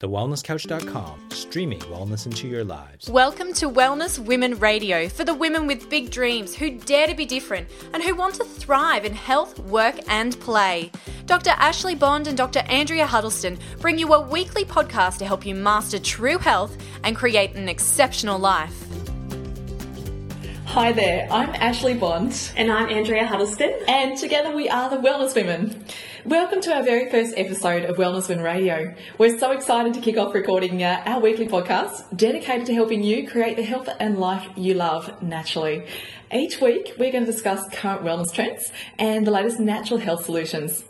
TheWellnessCouch.com, streaming wellness into your lives. Welcome to Wellness Women Radio for the women with big dreams who dare to be different and who want to thrive in health, work, and play. Dr. Ashley Bond and Dr. Andrea Huddleston bring you a weekly podcast to help you master true health and create an exceptional life. Hi there, I'm Ashley Bond. And I'm Andrea Huddleston. And together we are the Wellness Women. Welcome to our very first episode of Wellness Women Radio. We're so excited to kick off recording uh, our weekly podcast dedicated to helping you create the health and life you love naturally. Each week, we're going to discuss current wellness trends and the latest natural health solutions.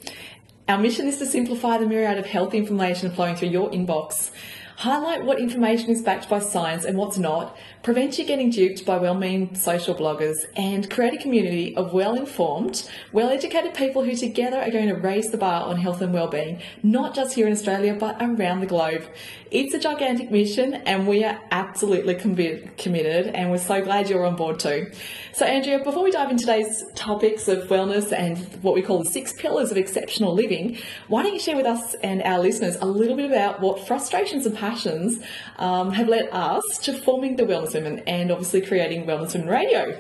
Our mission is to simplify the myriad of health information flowing through your inbox highlight what information is backed by science and what's not, prevent you getting duped by well meaning social bloggers, and create a community of well informed, well educated people who together are going to raise the bar on health and well-being, not just here in Australia but around the globe. It's a gigantic mission and we are absolutely committed and we're so glad you're on board too. So Andrea, before we dive into today's topics of wellness and what we call the six pillars of exceptional living, why don't you share with us and our listeners a little bit about what frustrations and passions um, have led us to forming the Wellness Women and obviously creating Wellness Women Radio.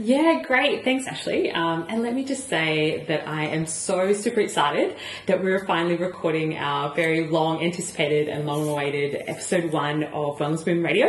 Yeah, great. Thanks, Ashley. Um, and let me just say that I am so super excited that we're finally recording our very long anticipated and long awaited episode one of Wellness Women Radio.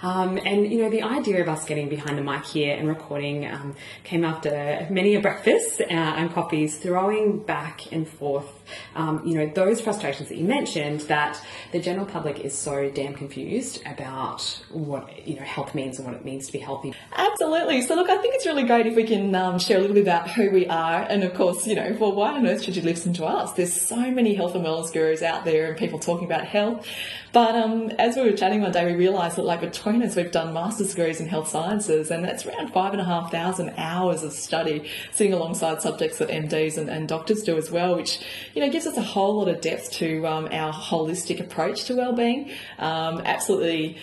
Um, and, you know, the idea of us getting behind the mic here and recording um, came after many a breakfast uh, and coffees, throwing back and forth um, you know, those frustrations that you mentioned that the general public is so damn confused about what, you know, health means and what it means to be healthy. Absolutely. So look, I think it's really great if we can um, share a little bit about who we are and of course, you know, well, why on earth should you listen to us? There's so many health and wellness gurus out there and people talking about health. But um, as we were chatting one day, we realised that like between us, we've done master's degrees in health sciences, and that's around five and a half thousand hours of study, sitting alongside subjects that MDs and, and doctors do as well, which you know gives us a whole lot of depth to um, our holistic approach to well-being. Um, absolutely,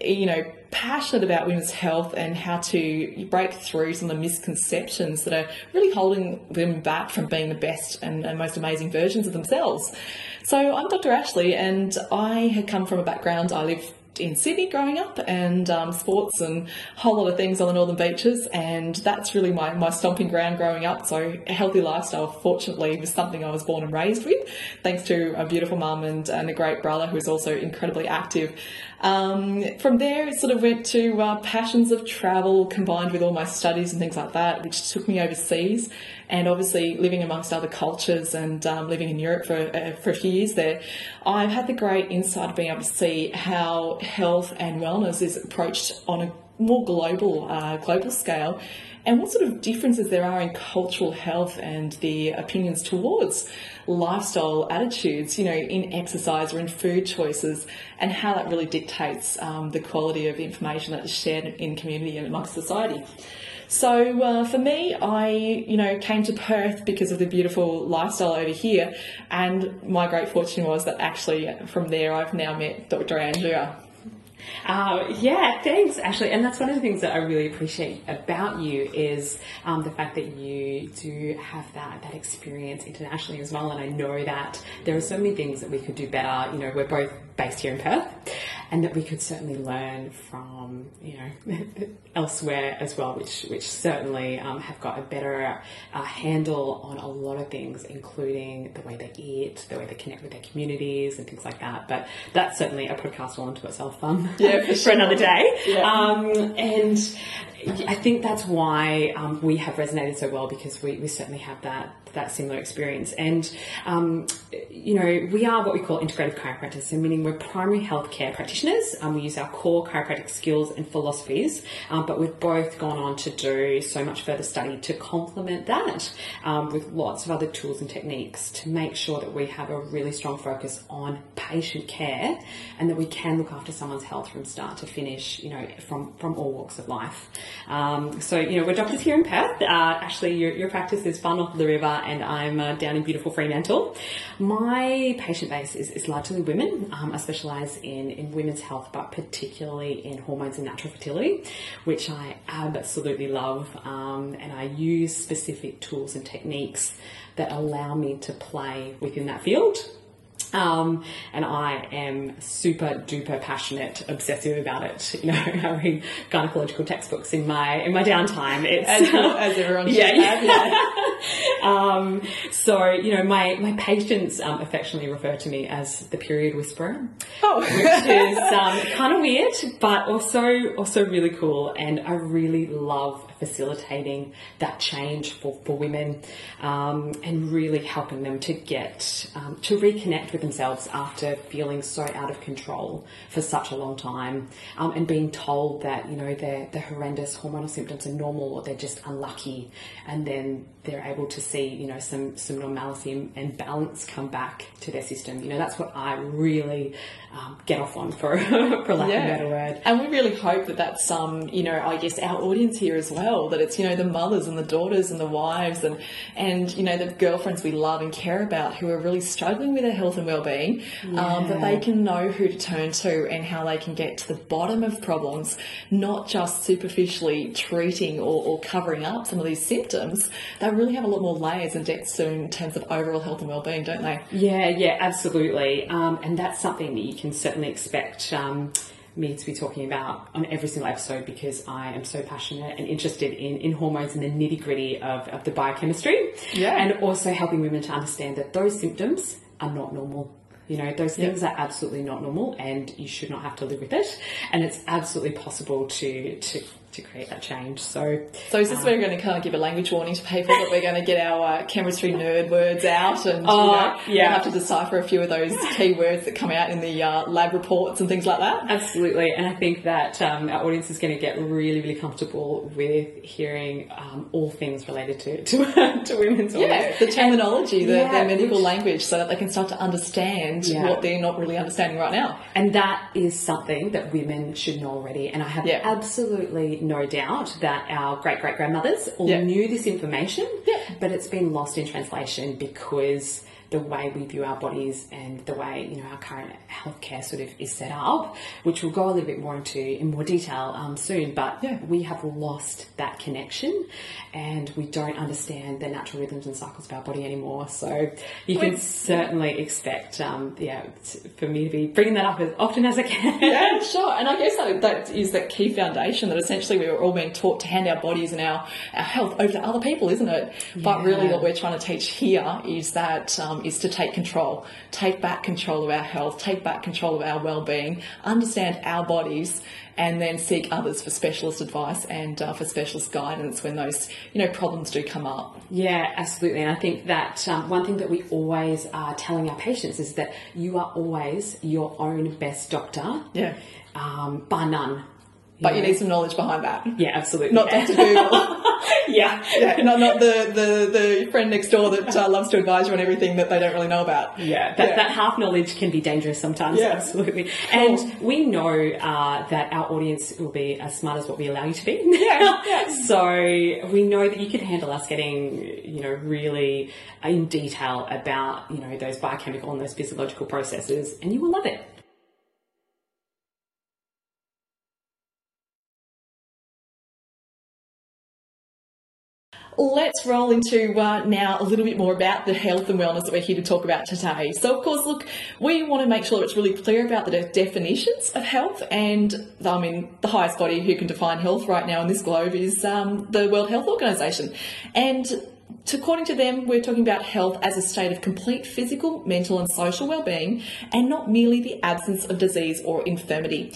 you know passionate about women's health and how to break through some of the misconceptions that are really holding them back from being the best and, and most amazing versions of themselves. So I'm Dr. Ashley, and I had come from a background. I live in Sydney growing up and um, sports and a whole lot of things on the northern beaches and that's really my, my stomping ground growing up. So a healthy lifestyle fortunately was something I was born and raised with thanks to a beautiful mum and, and a great brother who's also incredibly active. Um, from there it sort of went to uh, passions of travel combined with all my studies and things like that which took me overseas and obviously living amongst other cultures and um, living in Europe for, uh, for a few years there, I've had the great insight of being able to see how health and wellness is approached on a more global uh, global scale and what sort of differences there are in cultural health and the opinions towards lifestyle attitudes, you know, in exercise or in food choices, and how that really dictates um, the quality of information that is shared in community and amongst society. So uh, for me, I you know came to Perth because of the beautiful lifestyle over here, and my great fortune was that actually from there I've now met Dr. Andrea. Uh, yeah, thanks, Ashley. And that's one of the things that I really appreciate about you is um, the fact that you do have that that experience internationally as well. And I know that there are so many things that we could do better. You know, we're both based here in Perth, and that we could certainly learn from you know elsewhere as well, which which certainly um, have got a better uh, handle on a lot of things, including the way they eat, the way they connect with their communities, and things like that. But that's certainly a podcast all unto itself. Um, yeah, for, for another day. Yeah. Um, and I think that's why um, we have resonated so well because we, we certainly have that that similar experience. And um, you know, we are what we call integrative chiropractors, so meaning we're primary healthcare practitioners. Um, we use our core chiropractic skills and philosophies, um, but we've both gone on to do so much further study to complement that um, with lots of other tools and techniques to make sure that we have a really strong focus on patient care and that we can look after someone's health from start to finish. You know, from from all walks of life. Um, so, you know, we're doctors here in Perth. Uh, Ashley, your, your practice is far north of the river, and I'm uh, down in beautiful Fremantle. My patient base is, is largely women. Um, I specialise in, in women's health, but particularly in hormones and natural fertility, which I absolutely love. Um, and I use specific tools and techniques that allow me to play within that field Um, and I am super duper passionate, obsessive about it. You know, I read gynecological textbooks in my in my downtime. It's as, as everyone should yeah, yeah. Um, so you know, my my patients um, affectionately refer to me as the period whisperer, Oh. which is um, kind of weird, but also also really cool. And I really love facilitating that change for, for women um, and really helping them to get um, to reconnect with themselves after feeling so out of control for such a long time um, and being told that you know their the horrendous hormonal symptoms are normal or they're just unlucky and then they're able to see you know some some normality and balance come back to their system. You know that's what I really um, get off on for for lack of a better word And we really hope that that's um, you know, I guess our audience here as well. That it's you know the mothers and the daughters and the wives and and you know the girlfriends we love and care about who are really struggling with their health and well-being. Um, that they can know who to turn to and how they can get to the bottom of problems, not just superficially treating or, or covering up some of these symptoms. They really have a lot more layers and depths in terms of overall health and well-being, don't they? Yeah, yeah, absolutely. Um, and that's something that you can certainly expect um, me to be talking about on every single episode because I am so passionate and interested in, in hormones and the nitty gritty of, of the biochemistry. Yeah. And also helping women to understand that those symptoms are not normal. You know, those things are absolutely not normal and you should not have to live with it. And it's absolutely possible to, to, to create that change. So, So is this where we're going to kind of give a language warning to people that we're going to get our uh, chemistry nerd words out and Oh, you know, yeah. we'll have to decipher a few of those key words that come out in the uh, lab reports and things like that? Absolutely, and I think that um, our audience is going to get really, really comfortable with hearing um, all things related to to, to women's Yeah, the terminology, the, Yeah, their medical which- language, so that they can start to understand Yeah. what they're not really understanding right now. And that is something that women should know already. And I have absolutely no doubt that our great great grandmothers all Yeah. knew this information, Yeah. but it's been lost in translation because the way we view our bodies and the way you know our current healthcare sort of is set up, which we'll go a little bit more into in more detail um, soon. But Yeah. we have lost that connection, and we don't understand the natural rhythms and cycles of our body anymore. So you can Wait. certainly expect, um, yeah, for me to be bringing that up as often as I can. Yeah, sure. And I guess that, that is that key foundation that essentially we were all being taught to hand our bodies and our, our health over to other people, isn't it? But really, what we're trying to teach here is that um, is to take control, take back control of our health, take back control of our well-being, understand our bodies, and then seek others for specialist advice and uh, for specialist guidance when those you know problems do come up. Yeah, absolutely. And I think that um, one thing that we always are telling our patients is that you are always your own best doctor, Yeah. um, bar none. But you need some knowledge behind that. Yeah, absolutely. Not yeah. Dr. Google. yeah. yeah, not, not the, the, the friend next door that uh, loves to advise you on everything that they don't really know about. Yeah, that, Yeah. that half knowledge can be dangerous sometimes. Yeah. Absolutely. And we know uh, that our audience will be as smart as what we allow you to be. Yeah, yeah. so we know that you can handle us getting, you know, really in detail about, you know, those biochemical and those physiological processes, and you will love it. Let's roll into uh, now a little bit more about the health and wellness that we're here to talk about today. So, of course, look, we want to make sure it's really clear about the de- definitions of health, and I mean, the highest body who can define health right now in this globe is um, the World Health Organization, and to, according to them, we're talking about health as a state of complete physical, mental, and social well-being, and not merely the absence of disease or infirmity.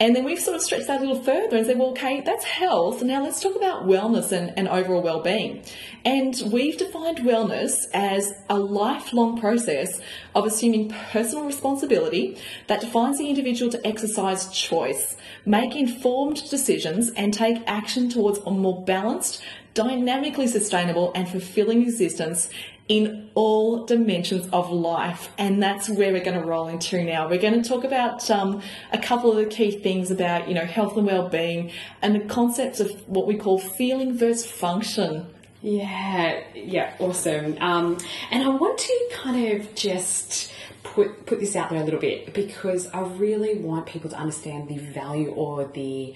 And then we've sort of stretched that a little further and said, well, okay, that's health. Now let's talk about wellness and, and overall well-being. And we've defined wellness as a lifelong process of assuming personal responsibility that defines the individual to exercise choice, make informed decisions, and take action towards a more balanced, dynamically sustainable, and fulfilling existence in all dimensions of life. And that's where we're going to roll into now. We're going to talk about um, a couple of the key things about, you know, health and well-being and the concepts of what we call feeling versus function. Yeah, yeah, awesome. Um, and I want to kind of just put put this out there a little bit because I really want people to understand the value or the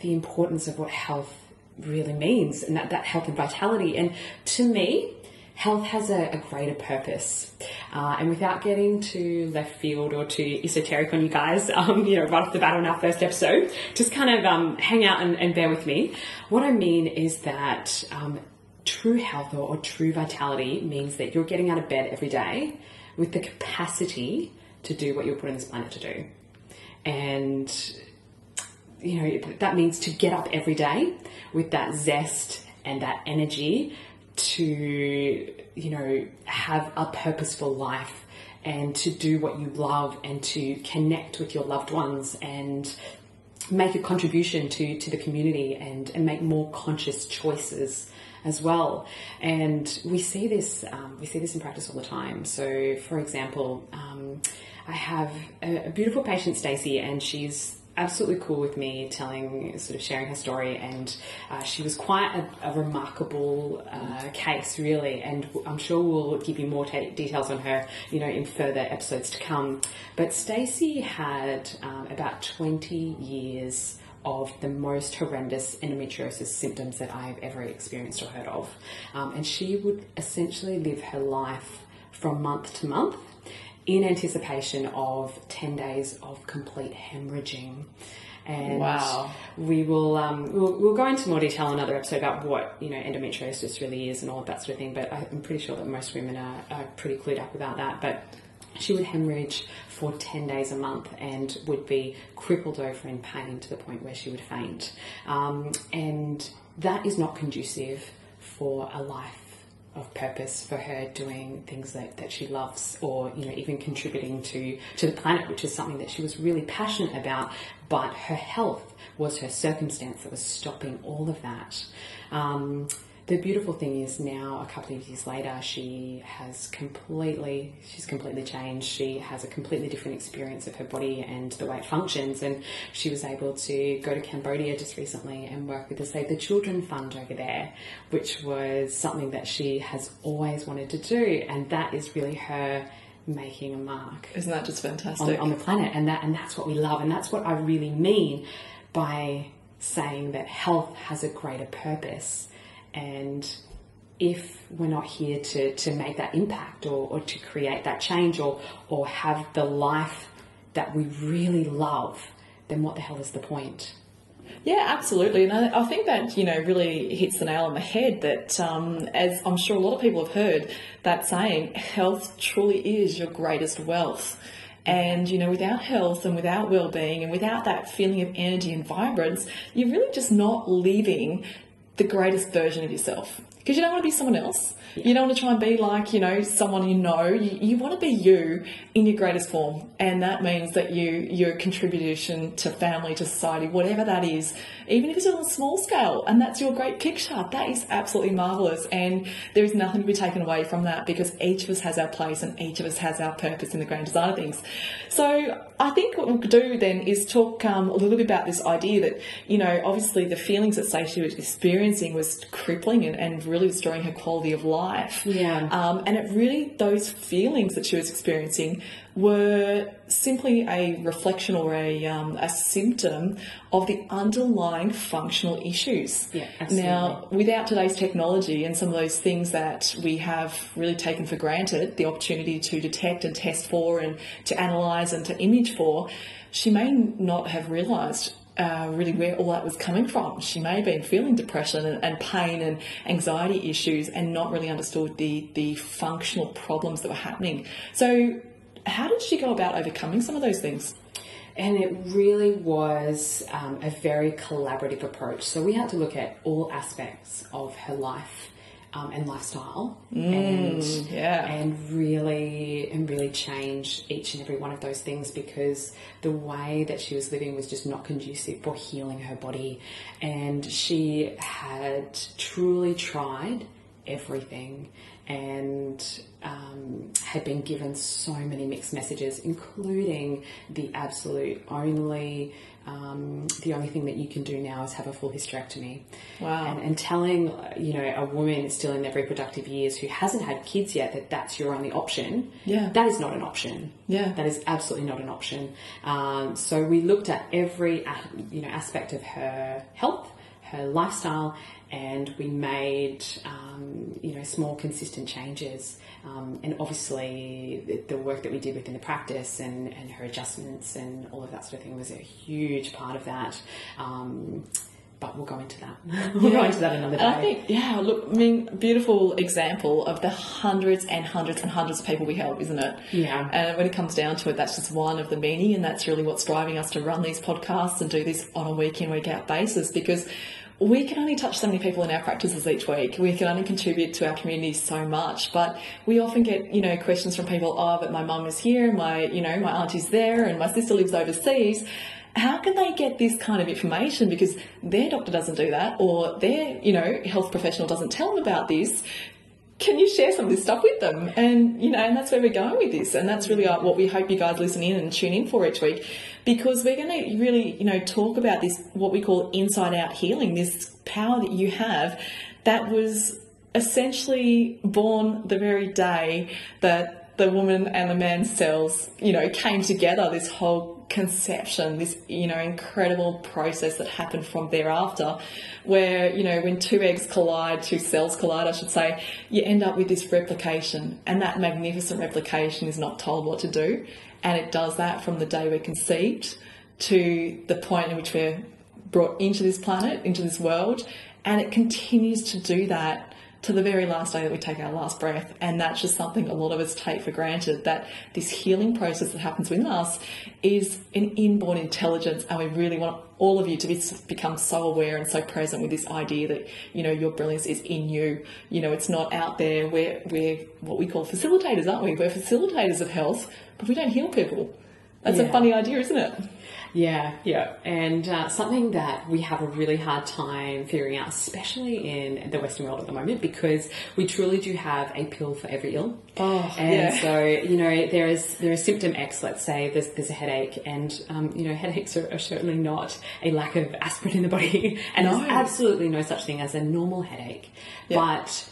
the importance of what health really means and that, that health and vitality. And to me, health has a, a greater purpose. Uh, and without getting too left field or too esoteric on you guys, um, you know, right off the bat on our first episode, just kind of um, hang out and, and, bear with me. What I mean is that um, true health or, or true vitality means that you're getting out of bed every day with the capacity to do what you're put on this planet to do. And you know, that means to get up every day with that zest and that energy to, you know, have a purposeful life and to do what you love and to connect with your loved ones and make a contribution to, to the community and, and make more conscious choices as well. And we see this um, we see this in practice all the time. So, for example, um, I have a, a beautiful patient, Stacey, and she's absolutely cool with me telling, sort of sharing her story, and uh, she was quite a, a remarkable uh, case, really. And I'm sure we'll give you more t- details on her, you know, in further episodes to come. But Stacey had um, about 20 years of the most horrendous endometriosis symptoms that I've ever experienced or heard of, um, and she would essentially live her life from month to month in anticipation of 10 days of complete hemorrhaging. And wow. we will um, we'll, we'll, go into more detail in another episode about what you know endometriosis really is and all of that sort of thing. But I'm pretty sure that most women are, are pretty clued up about that. But she would hemorrhage for 10 days a month and would be crippled over in pain to the point where she would faint. Um, and that is not conducive for a life of purpose for her doing things that, that she loves or you know even contributing to to the planet which is something that she was really passionate about but her health was her circumstance that was stopping all of that. Um, the beautiful thing is now a couple of years later she has completely she's completely changed. She has a completely different experience of her body and the way it functions. And she was able to go to cambodia just recently and work with the save the children fund over there which was something that she has always wanted to do. And that is really her making a mark isn't that just fantastic? on, on the planet. And that and that's what we love. And that's what i really mean by saying that health has a greater purpose and if we're not here to, to make that impact or, or to create that change or, or have the life that we really love, then what the hell is the point? Yeah, absolutely. And I, I, think that, you know, really hits the nail on the head that, um, as I'm sure a lot of people have heard, that saying, health truly is your greatest wealth. And, you know, without health and without well being and without that feeling of energy and vibrance, you're really just not living the greatest version of yourself because you don't want to be someone else. Yeah. You don't want to try and be like, you know, someone you know. You, you want to be you in your greatest form. And that means that you, your contribution to family, to society, whatever that is, even if it's on a small scale, and that's your great picture, that is absolutely marvelous. And there is nothing to be taken away from that because each of us has our place and each of us has our purpose in the grand design of things. So I think what we'll do then is talk um, a little bit about this idea that, you know, obviously the feelings that Stacey was experiencing was crippling and, and really destroying her quality of life. Yeah. Um, and it really, those feelings that she was experiencing were simply a reflection or a, um, a symptom of the underlying functional issues. Yeah, absolutely. Now, without today's technology and some of those things that we have really taken for granted, the opportunity to detect and test for and to analyse and to image for, she may not have realised uh, really where all that was coming from. She may have been feeling depression and, and, pain and anxiety issues and not really understood the, the functional problems that were happening. So, how did she go about overcoming some of those things? And it really was um, a very collaborative approach. So, we had to look at all aspects of her life um, and lifestyle, mm, and yeah. and really and really change each and every one of those things because the way that she was living was just not conducive for healing her body, and she had truly tried everything and um, had been given so many mixed messages, including the absolute only um, the only thing that you can do now is have a full hysterectomy. Wow. And, and, telling, you know, a woman still in their reproductive years who hasn't had kids yet that that's your only option. Yeah. That is not an option. Yeah. That is absolutely not an option. Um, so we looked at every, you know, aspect of her health, her lifestyle, and we made um, you know small consistent changes. Um, and obviously, the, the work that we did within the practice and, and her adjustments and all of that sort of thing was a huge part of that. Um, but we'll go into that. we'll go into that another day. And I think, yeah, look, I mean, beautiful example of the hundreds and hundreds and hundreds of people we help, isn't it? Yeah. And when it comes down to it, that's just one of the many, and that's really what's driving us to run these podcasts and do this on a week in, week out basis because we can only touch so many people in our practices each week. We can only contribute to our community so much, but we often get, you know, questions from people, oh, but my mum is here, my, you know, my auntie's there, and my sister lives overseas. How can they get this kind of information? Because their doctor doesn't do that or their you know health professional doesn't tell them about this can you share some of this stuff with them? And you know and that's where we're going with this. And that's really uh, what we hope you guys listen in and tune in for each week. Because we're going to really you know talk about this what we call inside out healing this power that you have that was essentially born the very day that the woman and the man's cells you know came together this whole conception, this you know incredible process that happened from thereafter, where you know when two eggs collide, two cells collide, I should say, you end up with this replication, and that magnificent replication is not told what to do, and it does that from the day we're conceived to the point in which we're brought into this planet, into this world, and it continues to do that to the very last day that we take our last breath. And that's just something a lot of us take for granted that this healing process that happens within us is an inborn intelligence. And we really want all of you to be, become so aware and so present with this idea that, you know, your brilliance is in you. You know, it's not out there. We're, we're what we call facilitators, aren't we? We're facilitators of health, but we don't heal people. That's yeah. a funny idea, isn't it? Yeah, yeah. And uh, something that we have a really hard time figuring out, especially in the Western world at the moment, because we truly do have a pill for every ill. Oh, and yeah. so, you know, there is there is symptom X, let's say there's, there's a headache, and, um, you know, headaches are, are, certainly not a lack of aspirin in the body. And no. there's absolutely no such thing as a normal headache. Yeah. But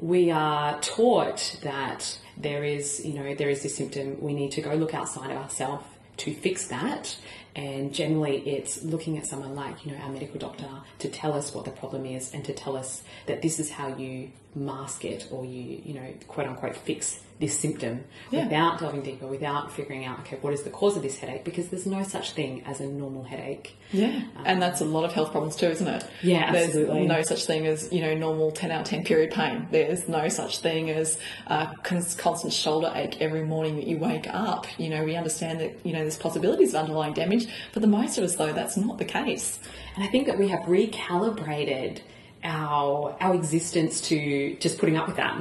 we are taught that there is, you know, there is this symptom, we need to go look outside of ourselves to fix that. And generally it's looking at someone like you know our medical doctor to tell us what the problem is and to tell us that this is how you mask it or you you know quote unquote fix this symptom yeah. without delving deeper without figuring out okay what is the cause of this headache? Because there's no such thing as a normal headache. Yeah. Um, and that's a lot of health problems too isn't it? Yeah absolutely. there's no such thing as you know normal 10 out of 10 period pain. There's no such thing as uh, constant shoulder ache every morning that you wake up. You know we understand that you know there's possibilities of underlying damage for the most of us though that's not the case. And i think that we have recalibrated our our existence to just putting up with that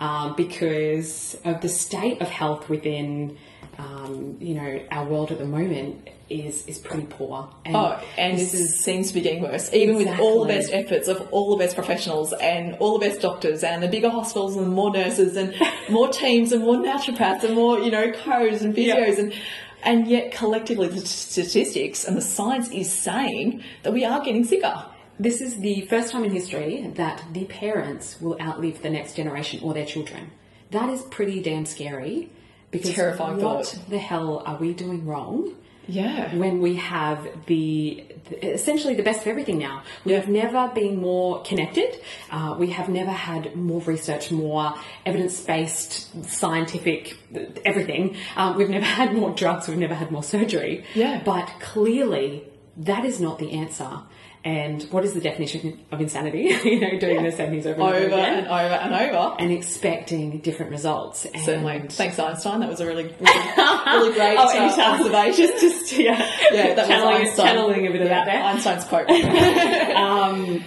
um, because of the state of health within um, you know our world at the moment is is pretty poor. And oh, and this is, seems to be getting worse, even exactly. with all the best efforts of all the best professionals and all the best doctors and the bigger hospitals and more nurses and more teams and more naturopaths and more you know codes and physios yeah. and. And yet, collectively, the statistics and the science is saying that we are getting sicker. This is the first time in history that the parents will outlive the next generation or their children. That is pretty damn scary. Because Terrifying what thought. the hell are we doing wrong? Yeah. When we have the, essentially the best of everything now. We yeah. have never been more connected. Uh, we have never had more research, more evidence based, scientific, everything. Um, we've never had more drugs. We've never had more surgery. Yeah. But clearly, that is not the answer. And what is the definition of insanity? you know, doing yeah. the same things over, over and over again. and over and over, and expecting different results. And Certainly, thanks Einstein. That was a really, really, really great oh, uh, observation. just, just yeah, yeah, that channeling, was Einstein. channeling a bit of that there. Einstein's quote. um,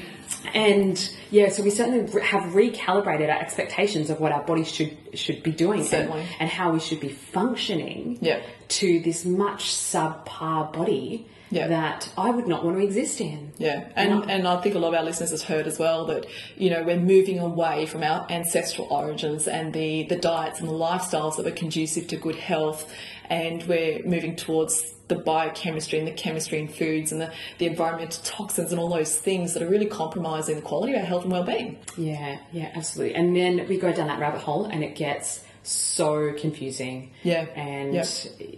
and yeah, so we certainly have recalibrated our expectations of what our bodies should should be doing and, and, how we should be functioning yeah. to this much subpar body yeah. that I would not want to exist in. Yeah, and and I, and I think a lot of our listeners has heard as well that you know we're moving away from our ancestral origins and the the diets and the lifestyles that were conducive to good health, and we're moving towards the biochemistry and the chemistry in foods and the, the environmental toxins and all those things that are really compromising the quality of our health and well-being. Yeah, yeah, absolutely. And then we go down that rabbit hole and it gets so confusing. Yeah. And yep.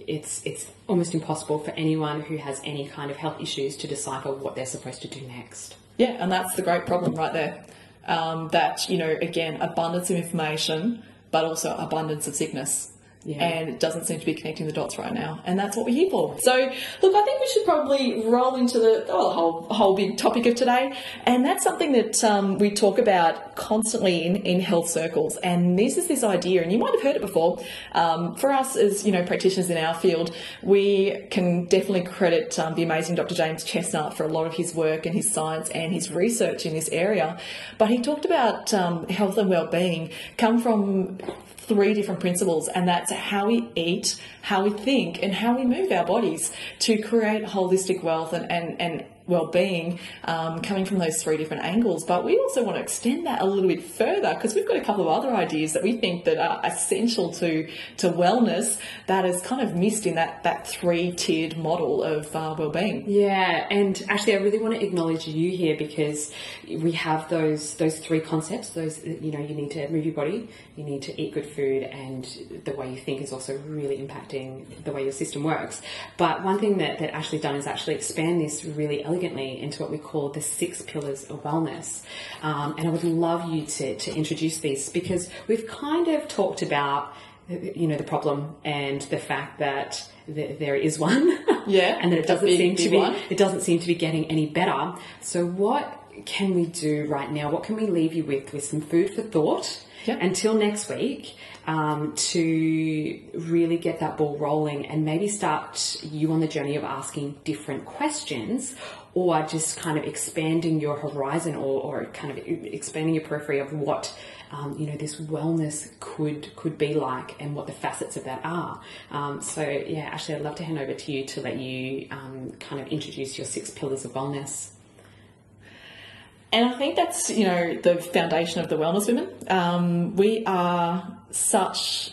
it's it's almost impossible for anyone who has any kind of health issues to decipher what they're supposed to do next. Yeah, and that's the great problem right there. Um, that, you know, again, abundance of information, but also abundance of sickness. Yeah. And it doesn't seem to be connecting the dots right now, and that's what we're here for. So, look, I think we should probably roll into the, oh, whole whole big topic of today, and that's something that um, we talk about constantly in, in health circles. And this is this idea, and you might have heard it before. Um, for us, as you know, practitioners in our field, we can definitely credit um, the amazing Dr. James Chestnut for a lot of his work and his science and his research in this area. But he talked about um, health and well-being come from three different principles, and that's how we eat, how we think, and how we move our bodies to create holistic wealth and, and, and well-being um, coming from those three different angles but we also want to extend that a little bit further because we've got a couple of other ideas that we think that are essential to to wellness that is kind of missed in that that three-tiered model of uh, well-being Yeah, and actually, I really want to acknowledge you here because we have those those three concepts. Those you know, you need to move your body, you need to eat good food, and the way you think is also really impacting the way your system works. But one thing that that Ashley's done is actually expand this really elegantly into what we call the six pillars of wellness. Um, and I would love you to to introduce these because we've kind of talked about you know the problem and the fact that th- there is one Yeah, and that it doesn't big, seem to be one. it doesn't seem to be getting any better so what can we do right now what can we leave you with with some food for thought Yeah. until next week um, to really get that ball rolling and maybe start you on the journey of asking different questions or just kind of expanding your horizon or, or kind of expanding your periphery of what um, you know this wellness could could be like and what the facets of that are. Um, so yeah, Ashley, I'd love to hand over to you to let you um, kind of introduce your six pillars of wellness. And I think that's, you know, the foundation of the Wellness Women. Um, we are such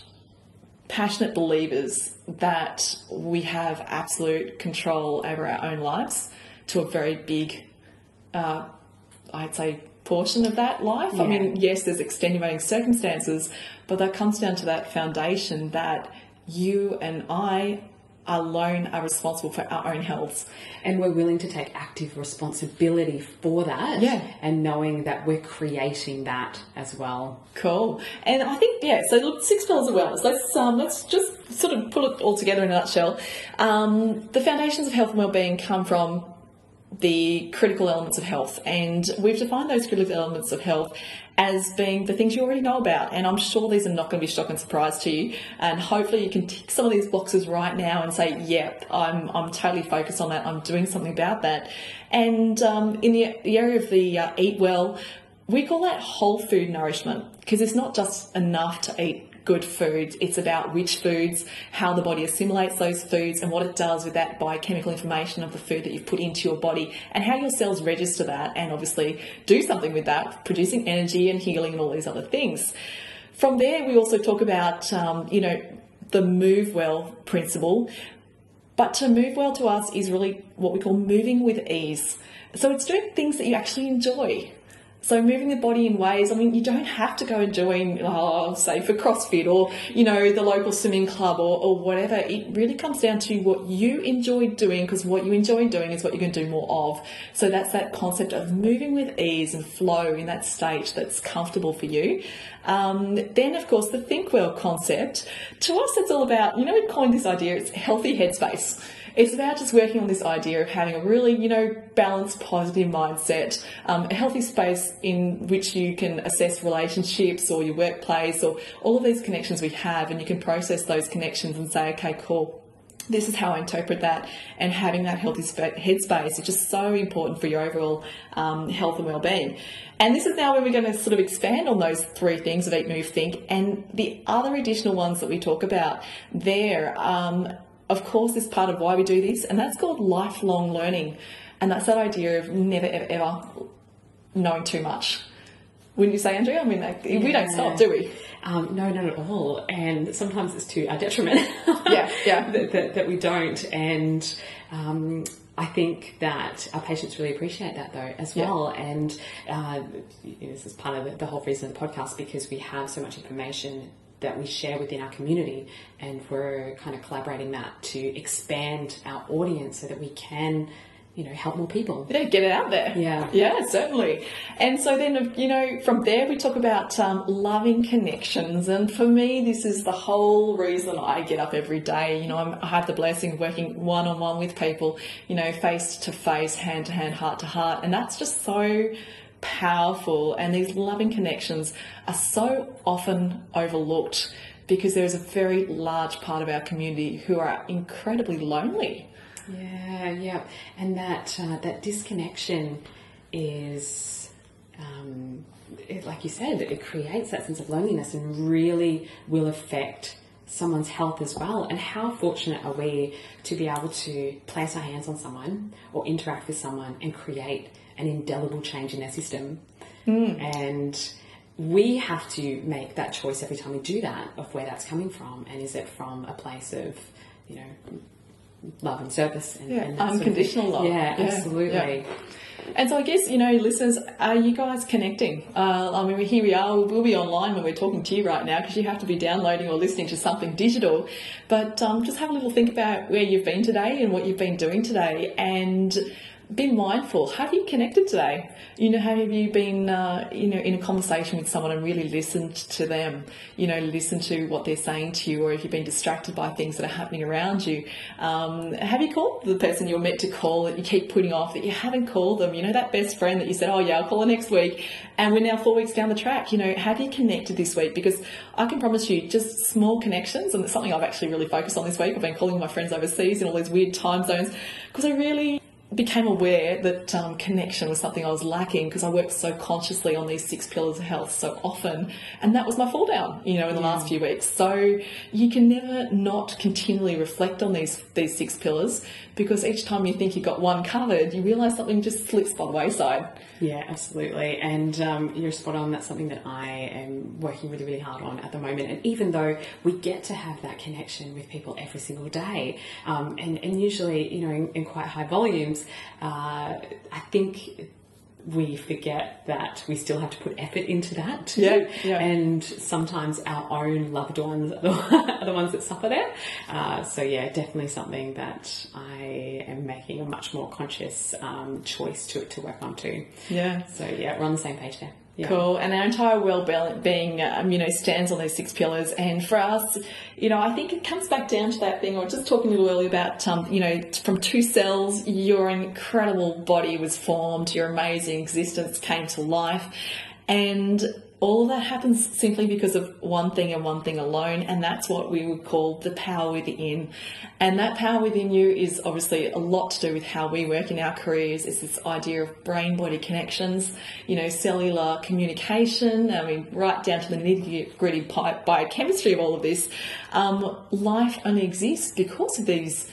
passionate believers that we have absolute control over our own lives to a very big, uh, I'd say, portion of that life. I mean, yes, there's extenuating circumstances, but that comes down to that foundation that you and I alone are responsible for our own health. And we're willing to take active responsibility for that. Yeah. And knowing that we're creating that as well. Cool. And I think yeah. So look, six pillars of wellness. Let's um, let's just sort of pull it all together in a nutshell. Um, the foundations of health and well-being come from the critical elements of health, and we've defined those critical elements of health as being the things you already know about. And I'm sure these are not going to be shock and surprise to you. And hopefully, you can tick some of these boxes right now and say, "Yep, I'm I'm totally focused on that. I'm doing something about that." And um, in the, the area of the uh, eat well, we call that whole food nourishment because it's not just enough to eat good foods, it's about which foods, how the body assimilates those foods, and what it does with that biochemical information of the food that you've put into your body, and how your cells register that and obviously do something with that, producing energy and healing and all these other things. From there, we also talk about, um, you know, the move well principle, but to move well to us is really what we call moving with ease. So it's doing things that you actually enjoy. So moving the body in ways, I mean, you don't have to go and join, oh, say, for CrossFit or, you know, the local swimming club or, or whatever. It really comes down to what you enjoy doing because what you enjoy doing is what you're going to do more of. So that's that concept of moving with ease and flow in that state that's comfortable for you. Um, then, of course, the think well concept. To us, it's all about, you know, we coined this idea, it's healthy headspace. It's about just working on this idea of having a really, you know, balanced, positive mindset, um, a healthy space in which you can assess relationships or your workplace or all of these connections we have, and you can process those connections and say, okay, cool. This is how I interpret that, and having that healthy spa- headspace is just so important for your overall um, health and well-being. And this is now where we're going to sort of expand on those three things of eat, move, think, and the other additional ones that we talk about there. Um, of course, is part of why we do this, and that's called lifelong learning. And that's that idea of never, ever, ever knowing too much. Wouldn't you say, Andrea? I mean, like, we don't stop, do we? Um, no, not at all. And sometimes it's to our detriment. Yeah, yeah. that, that, that we don't. And um, I think that our patients really appreciate that though as Yeah. well. And uh, you know, this is part of the, the whole reason of the podcast because we have so much information that we share within our community and we're kind of collaborating that to expand our audience so that we can you know, help more people. Yeah, get it out there. Yeah. Yeah, certainly. And so then, you know, from there we talk about um, loving connections. And for me, this is the whole reason I get up every day. You know, I'm, I have the blessing of working one on one with people, you know, face to face, hand to hand, heart to heart. And that's just so powerful. And these loving connections are so often overlooked because there is a very large part of our community who are incredibly lonely. Yeah, yeah, and that uh, that disconnection is, um, it, like you said, it creates that sense of loneliness and really will affect someone's health as well. And how fortunate are we to be able to place our hands on someone or interact with someone and create an indelible change in their system? Mm. And we have to make that choice every time we do that of where that's coming from and is it from a place of you know love and service and, yeah, and unconditional sort of love yeah, yeah, absolutely yeah. And so I guess, you know, listeners, are you guys connecting? Uh, I mean, here we are. We'll be online when we're talking to you right now because you have to be downloading or listening to something digital. But um, just have a little think about where you've been today and what you've been doing today and be mindful. How Have you connected today? You know, how have you been, uh, you know, in a conversation with someone and really listened to them? You know, listen to what they're saying to you, or have you been distracted by things that are happening around you? Um, have you called the person you're meant to call that you keep putting off that you haven't called them? You know, that best friend that you said, oh yeah, I'll call her next week, and we're now four weeks down the track. You know, have you connected this week? Because I can promise you, just small connections, and it's something I've actually really focused on this week. I've been calling my friends overseas in all these weird time zones because I really became aware that um, connection was something I was lacking because I worked so consciously on these six pillars of health so often, and that was my fall down, you know, in the yeah. last few weeks. So you can never not continually reflect on these these six pillars because each time you think you've got one covered, you realise something just slips by the wayside. Yeah, absolutely. And um, you're spot on. That's something that I am working really, really hard on at the moment. And even though we get to have that connection with people every single day, um, and, and usually, you know, in, in quite high volumes, uh, I think we forget that we still have to put effort into that too. Yeah, yeah. And sometimes our own loved ones are the, are the ones that suffer there. Uh, so yeah, definitely something that I am making a much more conscious um, choice to to work on too. Yeah. So yeah, we're on the same page there. Yeah. Cool. And our entire well-being, um, you know, stands on those six pillars. And for us, you know, I think it comes back down to that thing. Was just talking a little earlier about, um, you know, from two cells, your incredible body was formed, your amazing existence came to life, and all that happens simply because of one thing and one thing alone, and that's what we would call the power within. And that power within you is obviously a lot to do with how we work in our careers. It's this idea of brain body connections, you know, cellular communication, I mean, right down to the nitty gritty biochemistry of all of this. Um, life only exists because of these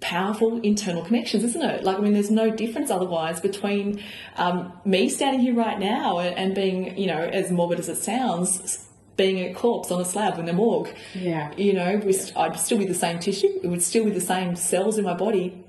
powerful internal connections, isn't it? Like, I mean, there's no difference otherwise between um, me standing here right now and, being, you know, as morbid as it sounds, being a corpse on a slab in the morgue. Yeah. You know, we, I'd still be the same tissue, it would still be the same cells in my body,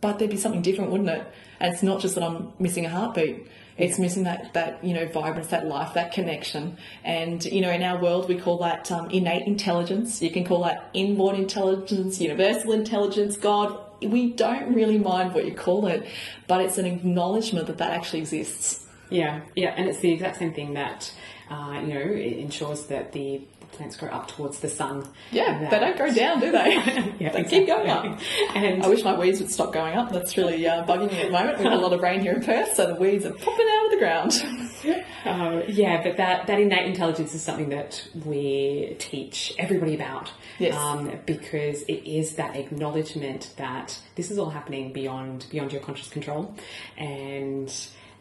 but there'd be something different, wouldn't it? And it's not just that I'm missing a heartbeat. It's missing that, that you know vibrance, that life, that connection, and you know in our world we call that um, innate intelligence. You can call that inborn intelligence, universal intelligence, God. We don't really mind what you call it, but it's an acknowledgement that that actually exists. Yeah, yeah, and it's the exact same thing that uh, you know it ensures that the plants grow up towards the sun. Yeah, they don't go down, do they? yeah, they exactly. keep going up. And I wish my weeds would stop going up. That's really uh, bugging me at the moment. We've got a lot of rain here in Perth, so the weeds are popping out of the ground. uh, yeah, but that, that innate intelligence is something that we teach everybody about. Yes. Um, because it is that acknowledgement that this is all happening beyond beyond your conscious control, and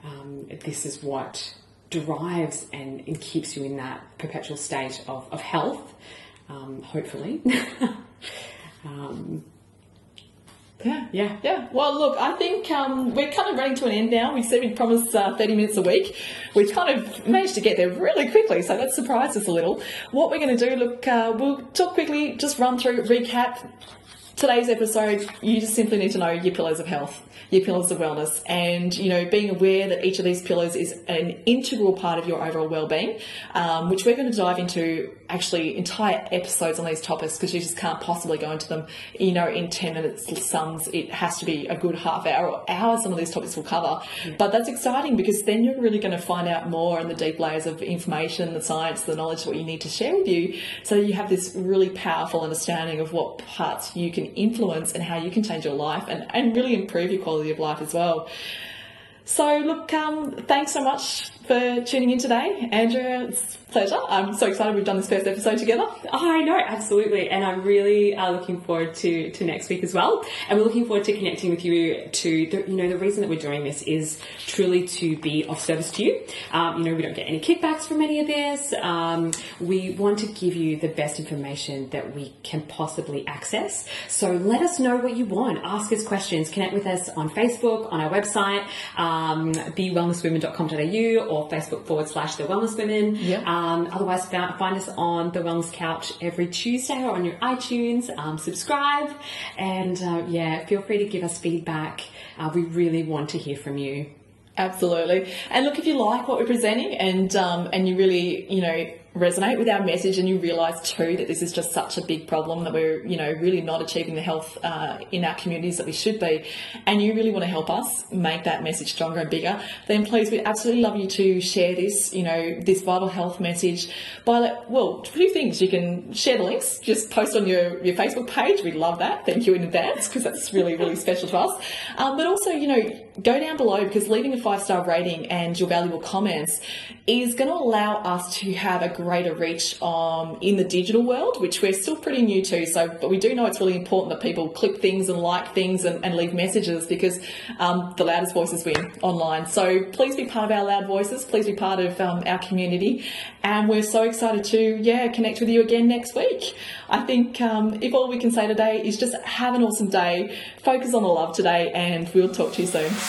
um, this is what drives and, and keeps you in that perpetual state of, of health, um, hopefully. um, yeah, yeah, yeah. Well, look, I think um, we're kind of running to an end now. We said we promised uh, 30 minutes a week. We kind of managed to get there really quickly, so that surprised us a little. What we're going to do, look, uh, we'll talk quickly, just run through, recap, today's episode, you just simply need to know your pillars of health, your pillars of wellness, and you know, being aware that each of these pillars is an integral part of your overall well-being, um, which we're going to dive into actually entire episodes on these topics because you just can't possibly go into them, you know, in 10 minutes sums. It has to be a good half hour or hour some of these topics will cover. Yeah. But that's exciting because then you're really going to find out more in the deep layers of information, the science, the knowledge, what you need to share with you. So you have this really powerful understanding of what parts you can influence and how you can change your life and, and really improve your quality of life as well. So, look, um, thanks so much for tuning in today. Andrea, it's a pleasure. I'm so excited we've done this first episode together. I know, absolutely. And I'm really uh, looking forward to, to next week as well. And we're looking forward to connecting with you to, the, you know, the reason that we're doing this is truly to be of service to you. Um, you know, we don't get any kickbacks from any of this. Um, we want to give you the best information that we can possibly access. So let us know what you want. Ask us questions. Connect with us on Facebook, on our website. Um, um, thewellnesswomen.com.au or Facebook forward slash the wellness women. Yep. Um, otherwise, find us on the wellness couch every Tuesday or on your iTunes. Um, subscribe and uh, yeah, feel free to give us feedback. Uh, we really want to hear from you. Absolutely. And look, if you like what we're presenting and um, and you really, you know, resonate with our message and you realize too that this is just such a big problem that we're you know really not achieving the health uh, in our communities that we should be. And you really want to help us make that message stronger and bigger. Then please we'd absolutely love you to share this you know this vital health message. By like well two things. You can share the links. Just post on your your facebook page. We'd love that. Thank you in advance because that's really really special to us. Um, but also you know go down below because leaving a five star rating and your valuable comments is going to allow us to have a greater reach um, in the digital world, which we're still pretty new to. So, but we do know it's really important that people click things and like things and, and leave messages because um, the loudest voices win online. So please be part of our loud voices. Please be part of um, our community, and we're so excited to yeah connect with you again next week. I think um, if all we can say today is just have an awesome day, focus on the love today, and we'll talk to you soon.